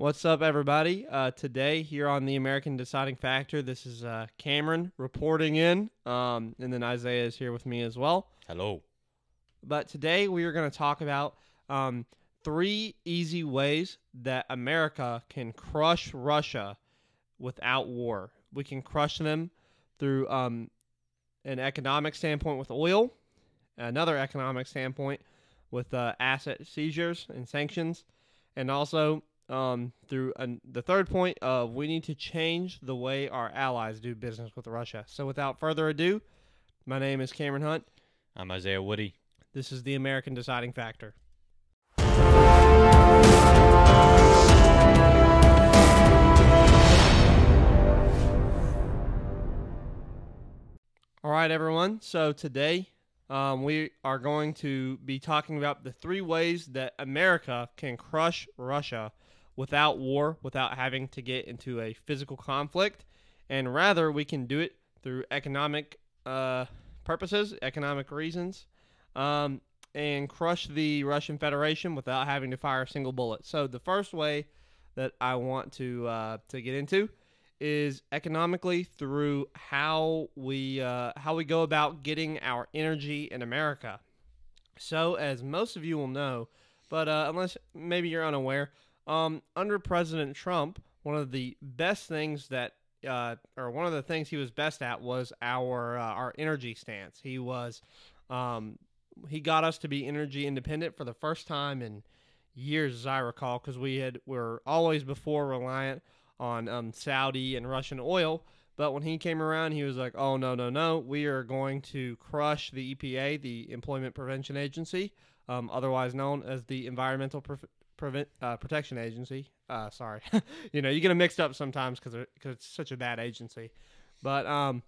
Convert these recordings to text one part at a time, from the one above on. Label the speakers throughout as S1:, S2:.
S1: What's up, everybody? Uh, today, here on the American Deciding Factor, this is uh, Cameron reporting in, um, and then Isaiah is here with me as well.
S2: Hello.
S1: But today, we are going to talk about um, three easy ways that America can crush Russia without war. We can crush them through um, an economic standpoint with oil, another economic standpoint with uh, asset seizures and sanctions, and also um, through an, the third point of we need to change the way our allies do business with Russia. So, without further ado, my name is Cameron Hunt.
S2: I'm Isaiah Woody.
S1: This is the American Deciding Factor. All right, everyone. So today um, we are going to be talking about the three ways that America can crush Russia without war, without having to get into a physical conflict, and rather we can do it through economic uh, purposes, economic reasons, um, and crush the Russian Federation without having to fire a single bullet. So the first way that I want to uh, to get into is economically through how we uh, how we go about getting our energy in America. So, as most of you will know, but uh, unless maybe you're unaware, um, under President Trump, one of the best things that uh, or one of the things he was best at was our uh, our energy stance. He was um, he got us to be energy independent for the first time in years, as I recall, because we had were always before reliant on um, Saudi and Russian oil. But when he came around, he was like, "Oh no, no, no! We are going to crush the EPA, the Employment Prevention Agency, um, otherwise known as the Environmental Pre- Prevent, uh, Protection Agency." Uh, sorry, you know you get them mixed up sometimes because it's such a bad agency. But um,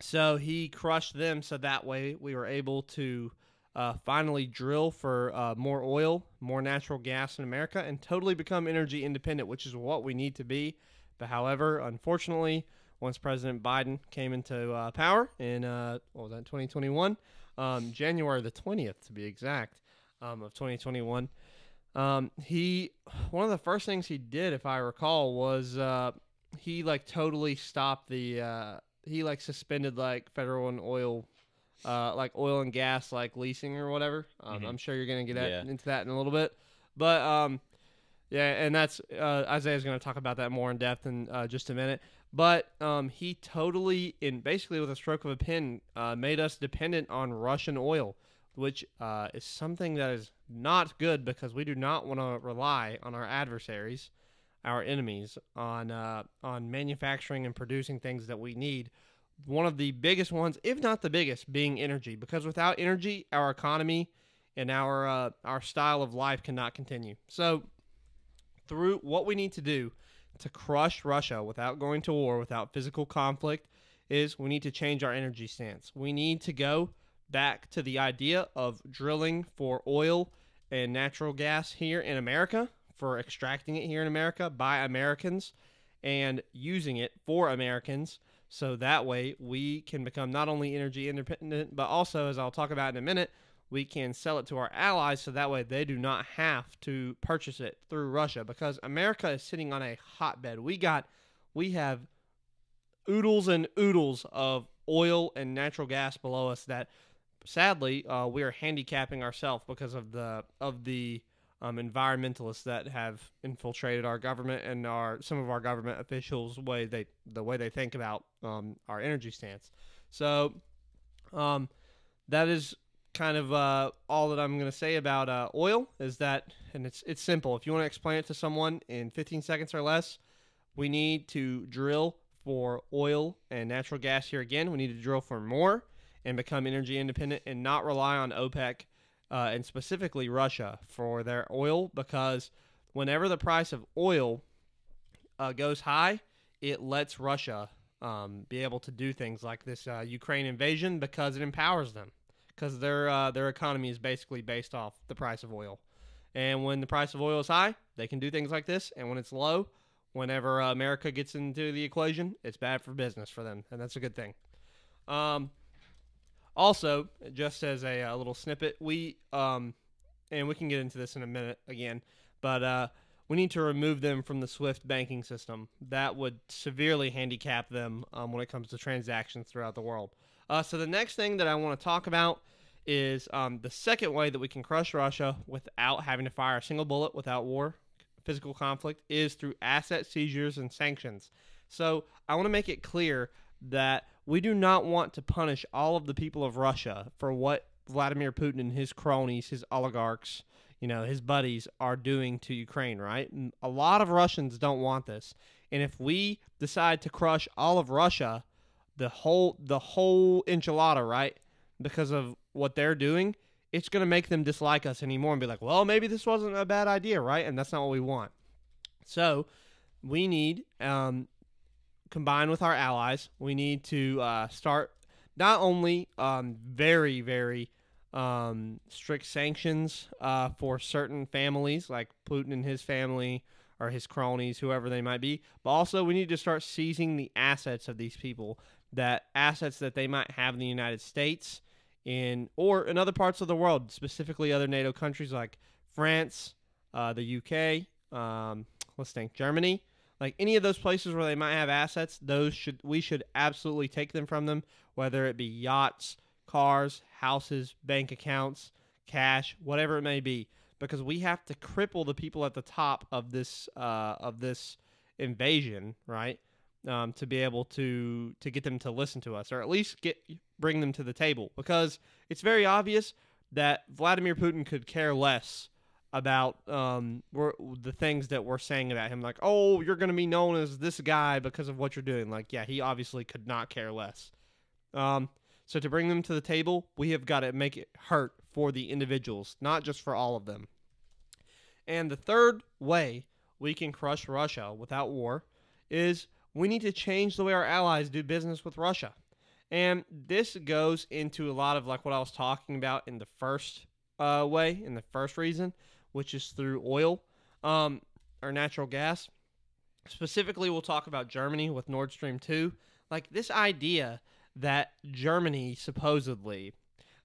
S1: so he crushed them, so that way we were able to uh, finally drill for uh, more oil, more natural gas in America, and totally become energy independent, which is what we need to be. But however, unfortunately, once President Biden came into uh, power in uh, what was that 2021, um, January the 20th to be exact, um, of 2021, um, he one of the first things he did, if I recall, was uh, he like totally stopped the uh, he like suspended like federal and oil uh, like oil and gas like leasing or whatever. Um,
S2: Mhm.
S1: I'm sure you're gonna get at,
S2: Yeah.
S1: into that in a little bit, but um, yeah, and that's uh, Isaiah's gonna talk about that more in depth in uh, just a minute. But um, he totally, in basically with a stroke of a pen, uh, made us dependent on Russian oil, which uh, is something that is not good because we do not want to rely on our adversaries, our enemies, on uh, on manufacturing and producing things that we need one of the biggest ones, if not the biggest, being energy. Because without energy, our economy and our uh, our style of life cannot continue. So, through what we need to do to crush Russia without going to war, without physical conflict, is we need to change our energy stance. We need to go back to the idea of drilling for oil and natural gas here in America, for extracting it here in America by Americans, and using it for Americans so that way we can become not only energy independent, but also, as I'll talk about in a minute, we can sell it to our allies so that way they do not have to purchase it through Russia because America is sitting on a hotbed. We got, we have oodles and oodles of oil and natural gas below us that sadly uh, we are handicapping ourselves because of the of the um, environmentalists that have infiltrated our government and our some of our government officials way they the way they think about um, our energy stance. So um, that is kind of uh, all that I'm going to say about uh, oil is that, and it's it's simple. If you want to explain it to someone in 15 seconds or less, we need to drill for oil and natural gas here again. We need to drill for more and become energy independent and not rely on OPEC uh, and specifically Russia for their oil because whenever the price of oil uh, goes high, it lets Russia um, be able to do things like this uh, Ukraine invasion because it empowers them because their uh, their economy is basically based off the price of oil. And when the price of oil is high, they can do things like this. And when it's low, whenever uh, America gets into the equation, it's bad for business for them, and that's a good thing. Um, also, just as a, uh little snippet, we um, and we can get into this in a minute again, but uh, we need to remove them from the SWIFT banking system. That would severely handicap them um, when it comes to transactions throughout the world. Uh, so the next thing that I want to talk about is um, the second way that we can crush Russia without having to fire a single bullet, without war, physical conflict, is through asset seizures and sanctions. So I want to make it clear that we do not want to punish all of the people of Russia for what Vladimir Putin and his cronies, his oligarchs, you know, his buddies are doing to Ukraine, right? A lot of Russians don't want this. And if we decide to crush all of Russia, the whole the whole enchilada, right? Because of what they're doing, it's going to make them dislike us anymore and be like, "Well, maybe this wasn't a bad idea, right?" And that's not what we want. So, we need um combined with our allies, we need to uh, start not only um, very, very um, strict sanctions uh, for certain families, like Putin and his family or his cronies, whoever they might be, but also we need to start seizing the assets of these people, that assets that they might have in the United States, in or in other parts of the world, specifically other NATO countries like France, uh, the UK, um, let's think, Germany like any of those places where they might have assets those should we should absolutely take them from them whether it be yachts cars houses bank accounts cash whatever it may be. Because we have to cripple the people at the top of this uh, of this invasion right? Um, to be able to to get them to listen to us or at least get bring them to the table. Because it's very obvious that Vladimir Putin could care less about um, the things that we're saying about him. Like, oh, you're going to be known as this guy because of what you're doing. Like, yeah, he obviously could not care less. Um, so to bring them to the table, we have got to make it hurt for the individuals, not just for all of them. And the third way we can crush Russia without war is we need to change the way our allies do business with Russia. And this goes into a lot of like what I was talking about in the first uh, way, in the first reason, which is through oil um, or natural gas. Specifically, we'll talk about Germany with Nord Stream 2. Like this idea that Germany supposedly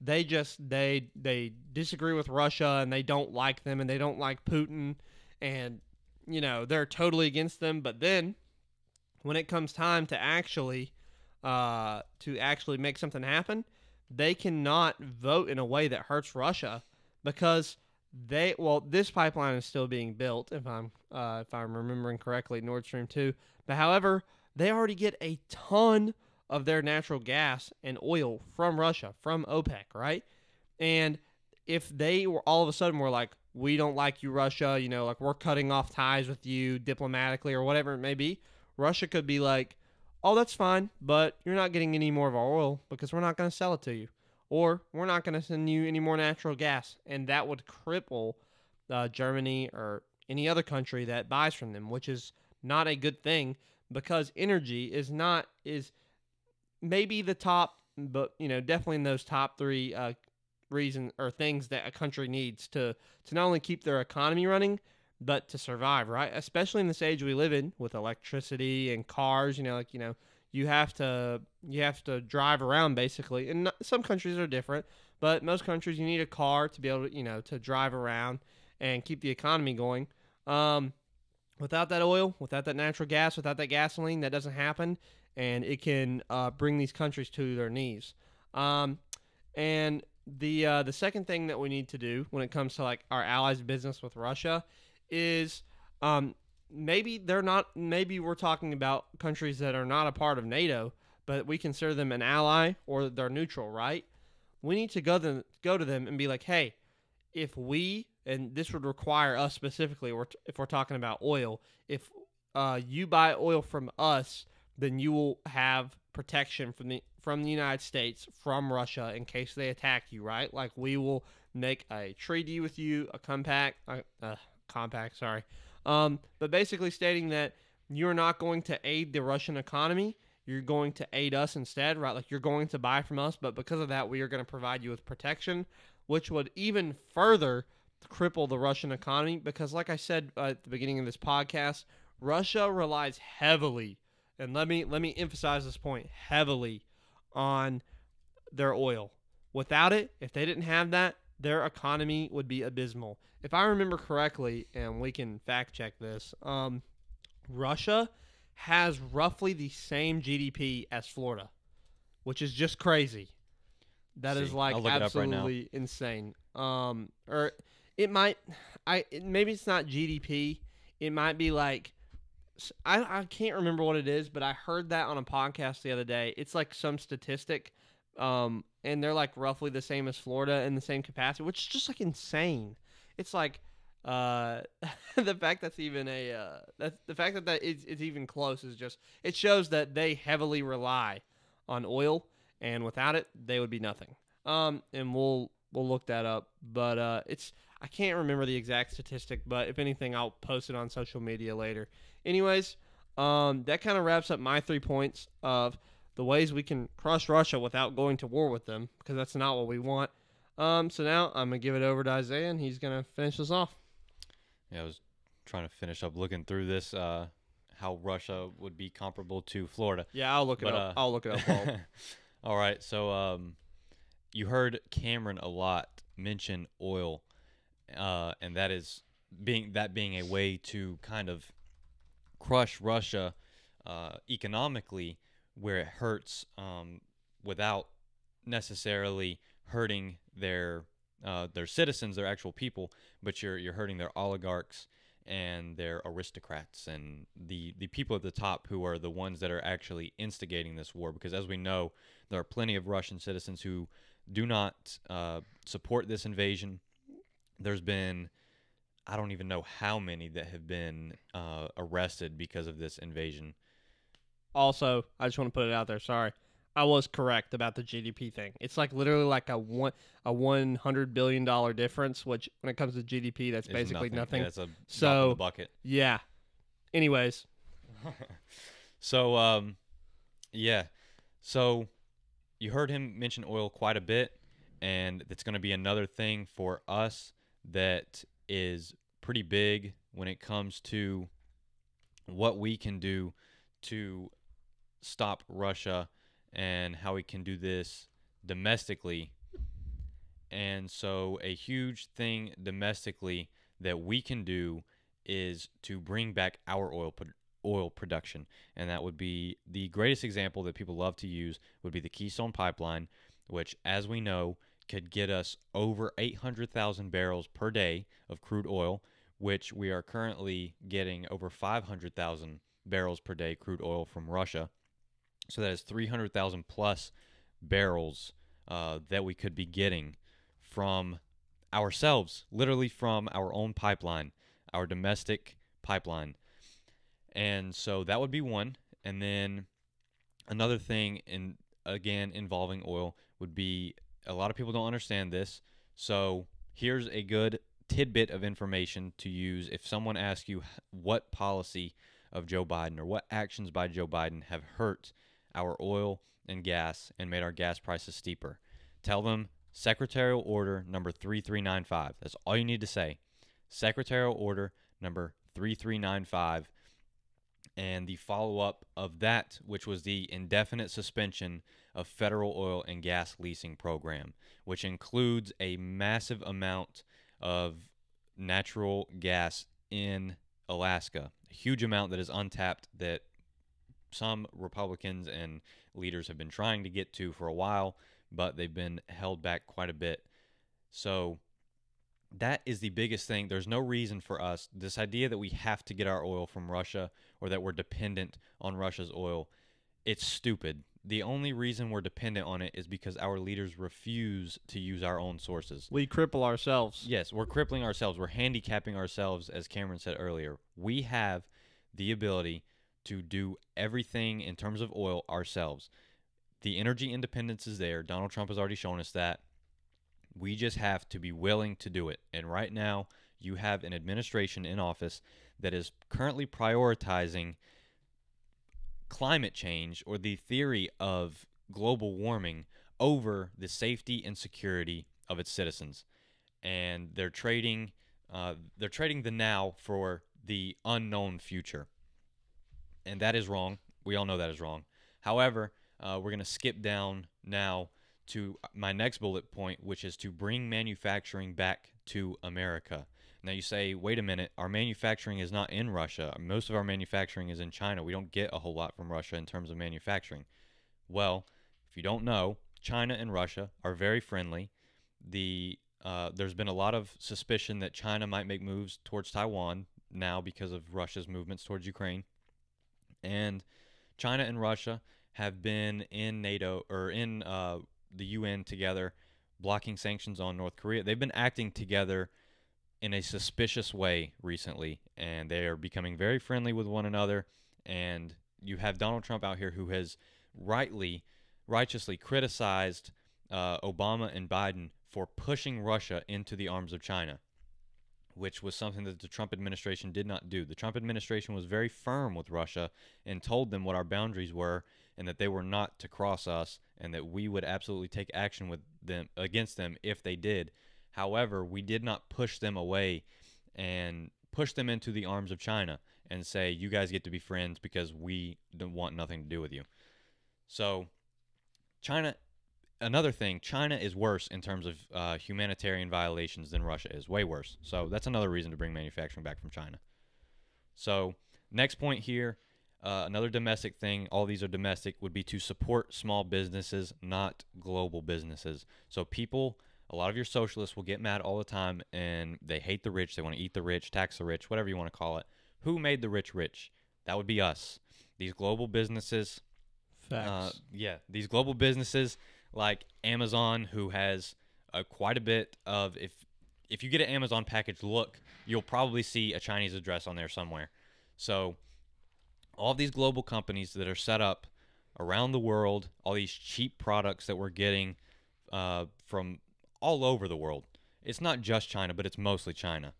S1: they just they they disagree with Russia and they don't like them and they don't like Putin and you know they're totally against them but then when it comes time to actually uh, to actually make something happen they cannot vote in a way that hurts Russia because they well this pipeline is still being built if i'm uh, if i'm remembering correctly nord stream 2 but however they already get a ton of their natural gas and oil from russia from opec right? And if they were all of a sudden were like we don't like you russia you know like we're cutting off ties with you diplomatically or whatever it may be russia could be like oh that's fine but you're not getting any more of our oil because we're not going to sell it to you or we're not going to send you any more natural gas. And that would cripple uh, Germany or any other country that buys from them, which is not a good thing because energy is not, is maybe the top, but, you know, definitely in those top three uh, reasons or things that a country needs to, to not only keep their economy running, but to survive, right? Especially in this age we live in with electricity and cars, you know, like, you know, you have to you have to drive around basically. And some countries are different but most countries you need a car to be able to you know to drive around and keep the economy going. Um, without that oil without that natural gas without that gasoline that doesn't happen and it can uh, bring these countries to their knees. Um, and the uh, the second thing that we need to do when it comes to like our allies business with russia is um, maybe they're not maybe we're talking about countries that are not a part of NATO, but we consider them an ally or they're neutral, right? We need to go them go to them and be like, "Hey, if we and this would require us specifically or if we're talking about oil, if uh, you buy oil from us, then you will have protection from the from the United States from Russia in case they attack you, right? Like we will make a treaty with you, a compact, uh, uh, compact, sorry, um, but basically stating that you're not going to aid the Russian economy. You're going to aid us instead, right? Like you're going to buy from us, but because of that, we are going to provide you with protection, which would even further cripple the Russian economy. Because, like I said uh, at the beginning of this podcast, Russia relies heavily, and let me let me emphasize this point heavily on their oil. Without it, if they didn't have that, their economy would be abysmal. If I remember correctly, and we can fact check this, um, Russia has roughly the same GDP as Florida, which is just crazy. That is
S2: See,
S1: like
S2: look it up right
S1: absolutely insane. Um, or it might, I it, maybe it's not GDP. It might be like I can't remember what it is, but I heard that on a podcast the other day. It's like some statistic, um, and they're like roughly the same as Florida in the same capacity, which is just like insane. It's like uh, the fact that's even a uh, that the fact that that is, is even close is just it shows that they heavily rely on oil, and without it, they would be nothing. Um, and we'll we'll look that up, but uh, it's I can't remember the exact statistic, but if anything, I'll post it on social media later. Anyways, um, that kind of wraps up my three points of the ways we can crush Russia without going to war with them, because that's not what we want. Um, so now I'm gonna give it over to Isaiah, and he's gonna finish us off.
S2: Yeah, I was trying to finish up looking through this. Uh, how Russia would be comparable to Florida.
S1: Yeah, I'll look it
S2: But,
S1: up.
S2: uh,
S1: I'll look it up.
S2: All right, so um, you heard Cameron a lot mention oil, uh, and that is being that being a way to kind of crush Russia uh, economically, where it hurts um, without necessarily hurting their uh, their citizens, their actual people, but you're you're hurting their oligarchs and their aristocrats and the the people at the top who are the ones that are actually instigating this war. Because as we know, there are plenty of Russian citizens who do not uh, support this invasion. There's been I don't even know how many that have been uh, arrested because of this invasion.
S1: Also, I just want to put it out there. Sorry, I was correct about the GDP thing. It's like literally like a one a one hundred billion dollar difference, which when it comes to GDP, that's
S2: It's
S1: basically nothing.
S2: Yeah, it's a drop in
S1: So-
S2: the bucket.
S1: Yeah. Anyways,
S2: so um yeah so you heard him mention oil quite a bit and it's going to be another thing for us that is pretty big when it comes to what we can do to stop Russia and how we can do this domestically and so a huge thing domestically that we can do is to bring back our oil oil production, and that would be the greatest example that people love to use would be the Keystone Pipeline, which, as we know, could get us over 800,000 barrels per day of crude oil, which we are currently getting over 500,000 barrels per day crude oil from Russia. So that is 300,000 plus barrels uh, that we could be getting from ourselves, literally from our own pipeline, our domestic pipeline. And so that would be one. And then another thing in again involving oil would be a lot of people don't understand this. So here's a good tidbit of information to use if someone asks you what policy of Joe Biden or what actions by Joe Biden have hurt our oil and gas and made our gas prices steeper. Tell them Secretarial Order number 3395. That's all you need to say. Secretarial Order number 3395 and the follow up of that, which was the indefinite suspension of federal oil and gas leasing program, which includes a massive amount of natural gas in Alaska, a huge amount that is untapped that some Republicans and leaders have been trying to get to for a while, but they've been held back quite a bit. So that is the biggest thing. There's no reason for us, this idea that we have to get our oil from Russia or that we're dependent on Russia's oil, it's stupid. The only reason we're dependent on it is because our leaders refuse to use our own sources.
S1: we cripple ourselves.
S2: Yes, we're crippling ourselves. We're handicapping ourselves, as Cameron said earlier. We have the ability to do everything in terms of oil ourselves. The energy independence is there. Donald Trump has already shown us that. We just have to be willing to do it. And right now, you have an administration in office that is currently prioritizing climate change or the theory of global warming over the safety and security of its citizens. And they're trading uh, they're trading the now for the unknown future. And that is wrong. We all know that is wrong. However, uh, we're going to skip down now to my next bullet point, which is to bring manufacturing back to America. Now you say, wait a minute, our manufacturing is not in Russia. Most of our manufacturing is in China. We don't get a whole lot from Russia in terms of manufacturing. Well, if you don't know, China and Russia are very friendly. The uh, there's been a lot of suspicion that China might make moves towards Taiwan now because of Russia's movements towards Ukraine. And China and Russia have been in NATO or in uh, the UN together, blocking sanctions on North Korea. They've been acting together in a suspicious way recently, and they are becoming very friendly with one another. And you have Donald Trump out here who has rightly, righteously criticized uh, Obama and Biden for pushing Russia into the arms of China, which was something that the Trump administration did not do. The Trump administration was very firm with Russia and told them what our boundaries were and that they were not to cross us and that we would absolutely take action with them against them if they did. However, we did not push them away and push them into the arms of China and say you guys get to be friends because we don't want nothing to do with you. So China another thing, China is worse in terms of uh, humanitarian violations than Russia is, way worse. So that's another reason to bring manufacturing back from China. So next point here, uh, another domestic thing. All these are domestic. Would be to support small businesses, not global businesses. So people. A lot of your socialists will get mad all the time and they hate the rich. They want to eat the rich, tax the rich, whatever you want to call it. Who made the rich rich? That would be us. These global businesses,
S1: Facts.
S2: uh, yeah, these global businesses like Amazon, who has uh, quite a bit of if if you get an Amazon package, look, you'll probably see a Chinese address on there somewhere. So all these global companies that are set up around the world, all these cheap products that we're getting uh, from all over the world. It's not just China, but it's mostly China.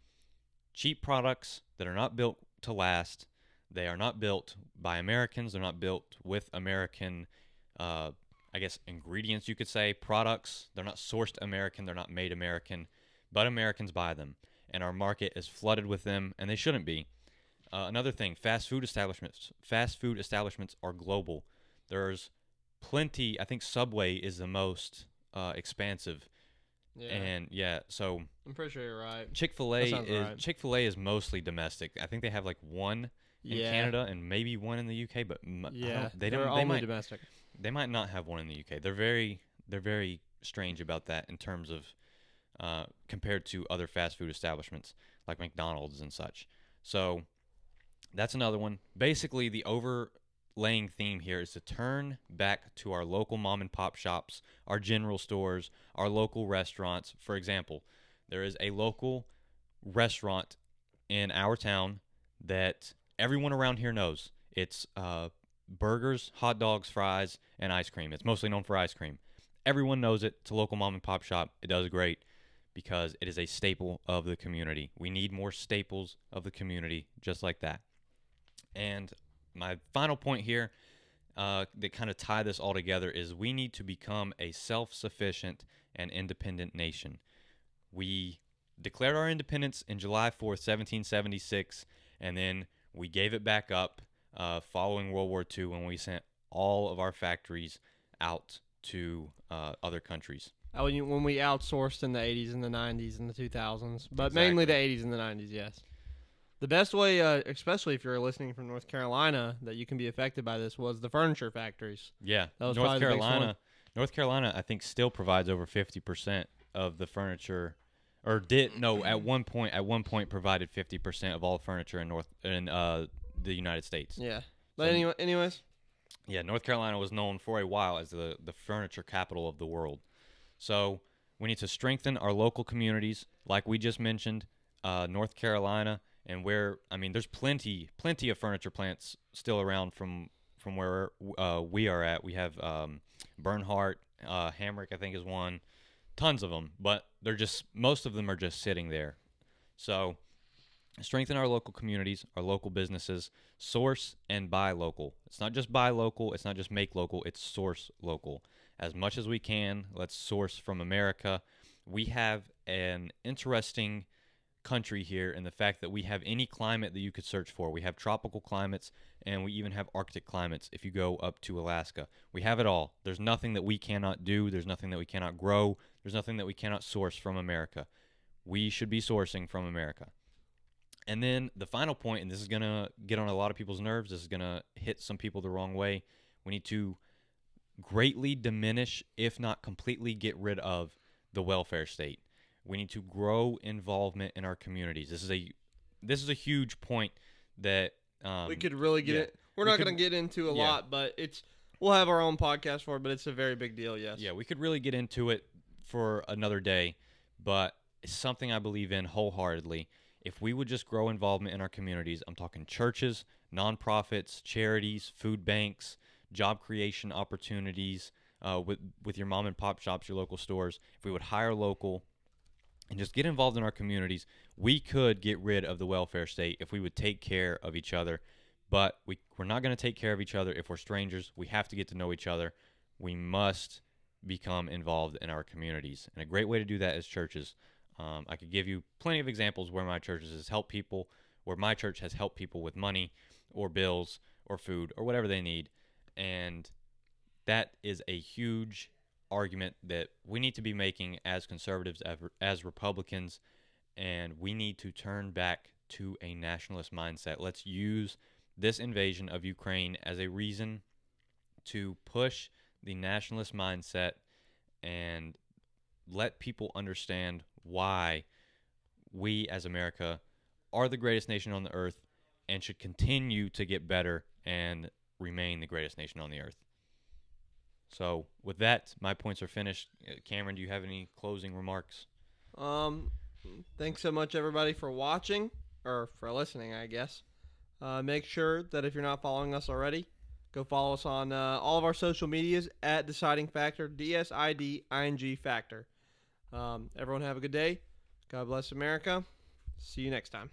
S2: Cheap products that are not built to last. They are not built by Americans. They're not built with American uh, I guess, ingredients, you could say, products. They're not sourced American, they're not made American, but Americans buy them. And our market is flooded with them, and they shouldn't be. Uh, another thing, fast food establishments. Fast food establishments are global. There's plenty. I think Subway is the most uh, expansive,
S1: yeah.
S2: and yeah. So
S1: I'm pretty sure you're right.
S2: Chick Fil A is
S1: right.
S2: Chick Fil A is mostly domestic. I think they have like one in
S1: yeah.
S2: Canada and maybe one in the UK, but m-
S1: Yeah.
S2: don't- they
S1: they're
S2: don't. They
S1: only
S2: might
S1: domestic.
S2: They might not have one in the UK. They're very they're very strange about that in terms of uh, compared to other fast food establishments like McDonald's and such. So that's another one. Basically, the overlaying theme here is to turn back to our local mom and pop shops, our general stores, our local restaurants. For example, there is a local restaurant in our town that everyone around here knows. It's uh, burgers, hot dogs, fries, and ice cream. It's mostly known for ice cream. Everyone knows it. It's a local mom and pop shop. It does great because it is a staple of the community. We need more staples of the community just like that. And my final point here uh, that kind of tie this all together is we need to become a self sufficient and independent nation. We declared our independence in July 4th, 1776, and then we gave it back up uh, following World War II when we sent all of our factories out to uh, other countries.
S1: Oh, when, we outsourced in the 80s and the 90s and the 2000s, but mainly the 80s and the 90s, yes. The best way, uh, especially if you're listening from North Carolina, that you can be affected by this was the furniture factories.
S2: Yeah,
S1: That was
S2: North
S1: probably the biggest
S2: Carolina. North Carolina, I think, still provides over fifty percent of the furniture, or did no at one point. At one point, provided fifty percent of all furniture in North in uh, the United States.
S1: Yeah. But
S2: So-
S1: anyway, anyways,
S2: Yeah, North Carolina was known for a while as the the furniture capital of the world. So we need to strengthen our local communities, like we just mentioned, uh, North Carolina, and where I mean, there's plenty plenty of furniture plants still around from from where uh, we are at. We have um, Bernhardt, uh, Hamrick, I think is one, tons of them, but they're just most of them are just sitting there. So strengthen our local communities, our local businesses, source and buy local. It's not just buy local, it's not just make local, it's source local. As much as we can, let's source from America. We have an interesting country here and the fact that we have any climate that you could search for. We have tropical climates and we even have arctic climates if you go up to Alaska. We have it all. There's nothing that we cannot do, there's nothing that we cannot grow, there's nothing that we cannot source from America. We should be sourcing from America. And then the final point, and this is going to get on a lot of people's nerves, this is going to hit some people the wrong way. We need to greatly diminish, if not completely get rid of, the welfare state. We need to grow involvement in our communities. This is a this is a huge point that um,
S1: we could really get
S2: yeah.
S1: it. We're
S2: We
S1: not going to get into a
S2: yeah.
S1: lot, but it's we'll have our own podcast for it. But it's a very big deal. Yes.
S2: Yeah, we could really get into it for another day, but it's something I believe in wholeheartedly. If we would just grow involvement in our communities, I'm talking churches, nonprofits, charities, food banks, job creation opportunities uh, with with your mom and pop shops, your local stores. If we would hire local and just get involved in our communities, we could get rid of the welfare state if we would take care of each other. But we, we're not going to take care of each other if we're strangers. We have to get to know each other. We must become involved in our communities. And a great way to do that is churches. Um, I could give you plenty of examples where my church has helped people, where my church has helped people with money or bills or food or whatever they need. And that is a huge argument that we need to be making as conservatives, as, as Republicans, and we need to turn back to a nationalist mindset. Let's use this invasion of Ukraine as a reason to push the nationalist mindset and let people understand why we as America are the greatest nation on the earth and should continue to get better and remain the greatest nation on the earth. So, with that, my points are finished. Uh, Cameron, do you have any closing remarks?
S1: Um, thanks so much, everybody, for watching or for listening, I guess. Uh, make sure that if you're not following us already, go follow us on uh, all of our social medias at Deciding Factor, D S I D I N G Factor. Um, everyone have a good day. God bless America. See you next time.